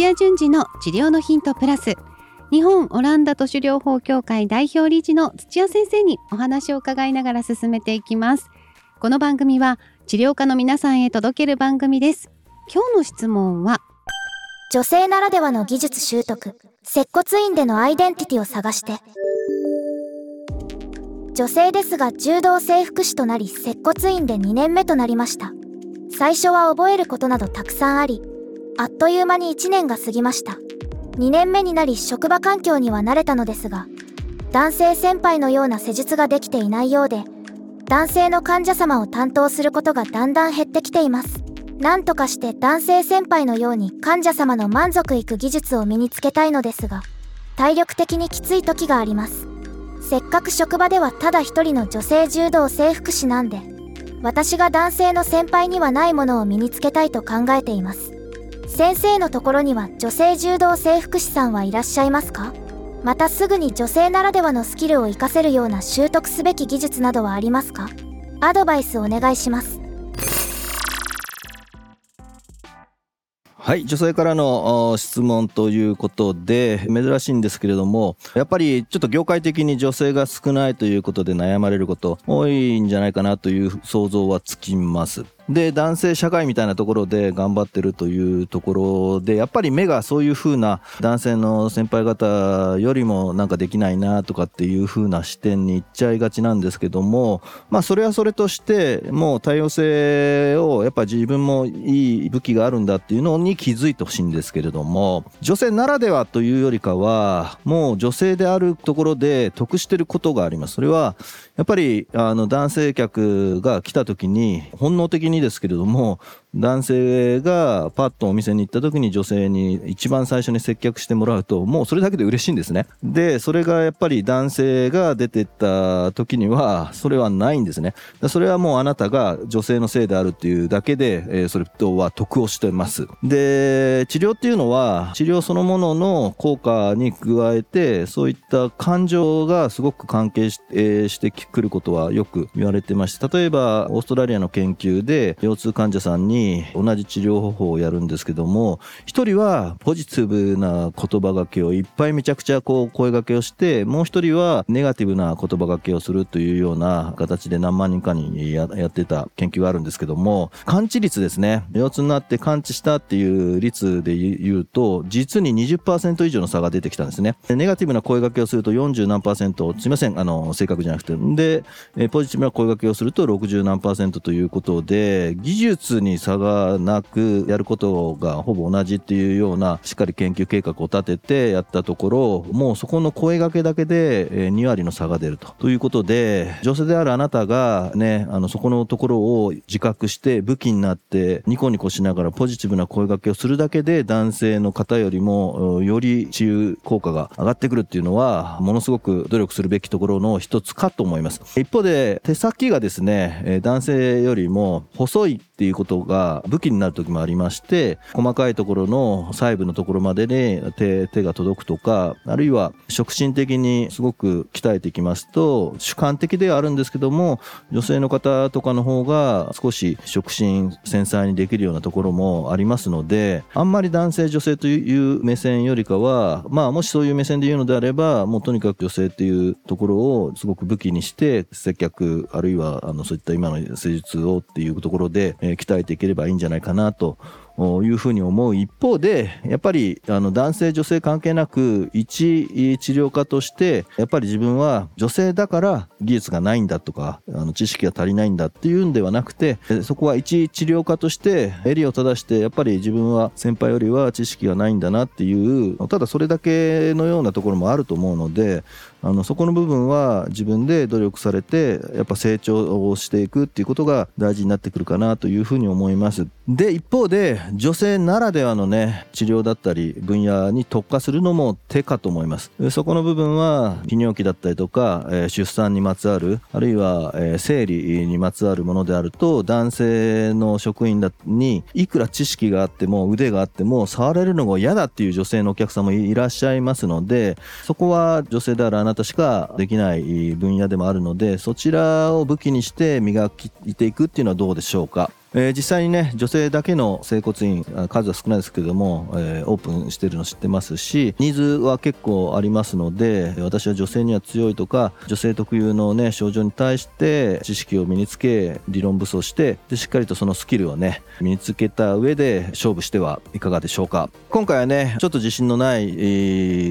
土屋順次の治療のヒントプラス。日本オランダ都市療法協会代表理事の土屋先生にお話を伺いながら進めていきます。この番組は治療家の皆さんへ届ける番組です。今日の質問は女性ならではの技術習得接骨院でのアイデンティティを探して。女性ですが柔道整復師となり接骨院で2年目となりました。最初は覚えることなどたくさんありあっという間に1年が過ぎました。2年目になり職場環境には慣れたのですが男性先輩のような施術ができていないようで男性の患者様を担当することがだんだん減ってきています。何とかして男性先輩のように患者様の満足いく技術を身につけたいのですが体力的にきつい時があります。せっかく職場ではただ一人の女性柔道整復師なんで私が男性の先輩にはないものを身につけたいと考えています。先生のところには女性柔道整復師さんはいらっしゃいますか？またすぐに女性ならではのスキルを活かせるような習得すべき技術などはありますか？アドバイスお願いします。はい女性からの質問ということで珍しいんですけれどもやっぱりちょっと業界的に女性が少ないということで悩まれること多いんじゃないかなという想像はつきます。で男性社会みたいなところで頑張ってるというところでやっぱり目がそういう風な男性の先輩方よりもなんかできないなとかっていう風な視点に行っちゃいがちなんですけどもまあそれはそれとしてもう多様性をやっぱ自分もいい武器があるんだっていうのに気づいてほしいんですけれども女性ならではというよりかはもう女性であるところで得してることがあります。それはやっぱりあの男性客が来た時に本能的にですけれども男性がパッとお店に行った時に女性に一番最初に接客してもらうともうそれだけで嬉しいんですね。でそれがやっぱり男性が出てった時にはそれはないんですね。それはもうあなたが女性のせいであるっていうだけで、え、それとは得をしてます。で治療っていうのは治療そのものの効果に加えてそういった感情がすごく関係し,、えー、してくることはよく言われてまして例えばオーストラリアの研究で腰痛患者さんにに同じ治療方法をやるんですけども一人はポジティブな言葉がけをいっぱいめちゃくちゃこう声がけをしてもう一人はネガティブな言葉がけをするというような形で何万人かにやってた研究があるんですけども感知率ですね。腰痛になって感知したっていう率で言うと実に20%以上の差が出てきたんですね。ネガティブな声がけをすると40何パーセントすいませんあの正確じゃなくて。でポジティブな声がけをすると60何パーセントということで技術に差差がなくやることがほぼ同じっていうようなしっかり研究計画を立ててやったところもうそこの声がけだけで2割の差が出ると。ということで女性であるあなたがねあのそこのところを自覚して武器になってニコニコしながらポジティブな声がけをするだけで男性の方よりもより治癒効果が上がってくるっていうのはものすごく努力するべきところの一つかと思います。一方で手先がですね男性よりも細いっていうことが武器になる時もありまして細かいところの細部のところまでに手手が届くとかあるいは触診的にすごく鍛えていきますと主観的ではあるんですけども女性の方とかの方が少し触診繊細にできるようなところもありますのであんまり男性女性という目線よりかはまあもしそういう目線で言うのであればもうとにかく女性っていうところをすごく武器にして接客あるいはあのそういった今の施術をっていうところで、え鍛えていければればいいんじゃないかなというふうに思う。一方でやっぱりあの男性女性関係なく一治療家としてやっぱり自分は女性だから技術がないんだとかあの知識が足りないんだっていうんではなくてそこは一治療家として襟を正してやっぱり自分は先輩よりは知識がないんだなっていうただそれだけのようなところもあると思うのであのそこの部分は自分で努力されてやっぱ成長をしていくっていうことが大事になってくるかなというふうに思います。で一方で女性ならではのね治療だったり分野に特化するのも手かと思いますそこの部分は泌尿器だったりとか、え、出産にまつわるあるいは、え、生理にまつわるものであると男性の職員だにいくら知識があっても腕があっても触れるのが嫌だっていう女性のお客さんもいらっしゃいますのでそこは女性であるあなたしかできない分野でもあるのでそちらを武器にして磨いていくっていうのはどうでしょうか？えー、実際にね女性だけの整骨院数は少ないですけども、えー、オープンしてるの知ってますしニーズは結構ありますので私は女性には強いとか女性特有のね症状に対して知識を身につけ理論武装してでしっかりとそのスキルをね身につけた上で勝負してはいかがでしょうか。今回はねちょっと自信のない、え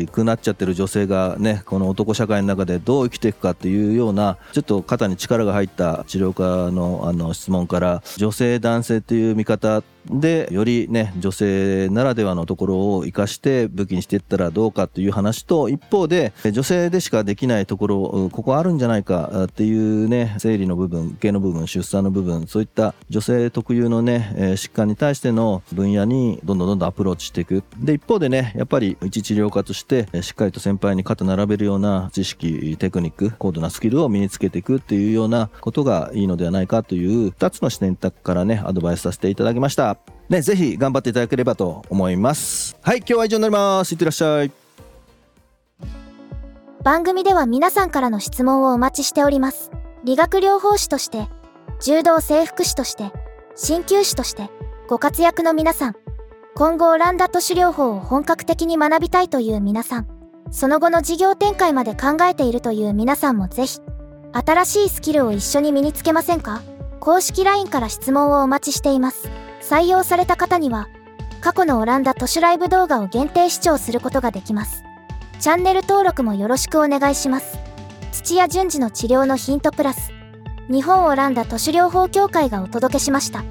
ー、くなっちゃってる女性がねこの男社会の中でどう生きていくかっていうようなちょっと肩に力が入った治療家のあの質問から女性男性っていう見方でよりね女性ならではのところを生かして武器にしていったらどうかっていう話と一方で女性でしかできないところここあるんじゃないかっていうね生理の部分系の部分出産の部分そういった女性特有のね疾患に対しての分野にどんどんどんどんアプローチしていく。で一方でねやっぱり一治療家としてしっかりと先輩に肩並べるような知識テクニック高度なスキルを身につけていくっていうようなことがいいのではないかという2つの視点からねアドバイスさせていただきました。ね、ぜひ頑張っていただければと思います。はい、今日は以上になります。いってらっしゃい。番組では皆さんからの質問をお待ちしております。理学療法士として、柔道整復師として、鍼灸師として、ご活躍の皆さん、今後オランダ都市療法を本格的に学びたいという皆さん、その後の事業展開まで考えているという皆さんもぜひ、新しいスキルを一緒に身につけませんか？公式 LINE から質問をお待ちしています。採用された方には、過去のオランダ都市ライブ動画を限定視聴することができます。チャンネル登録もよろしくお願いします。土屋順次の治療のヒントプラス、日本オランダ都市療法協会がお届けしました。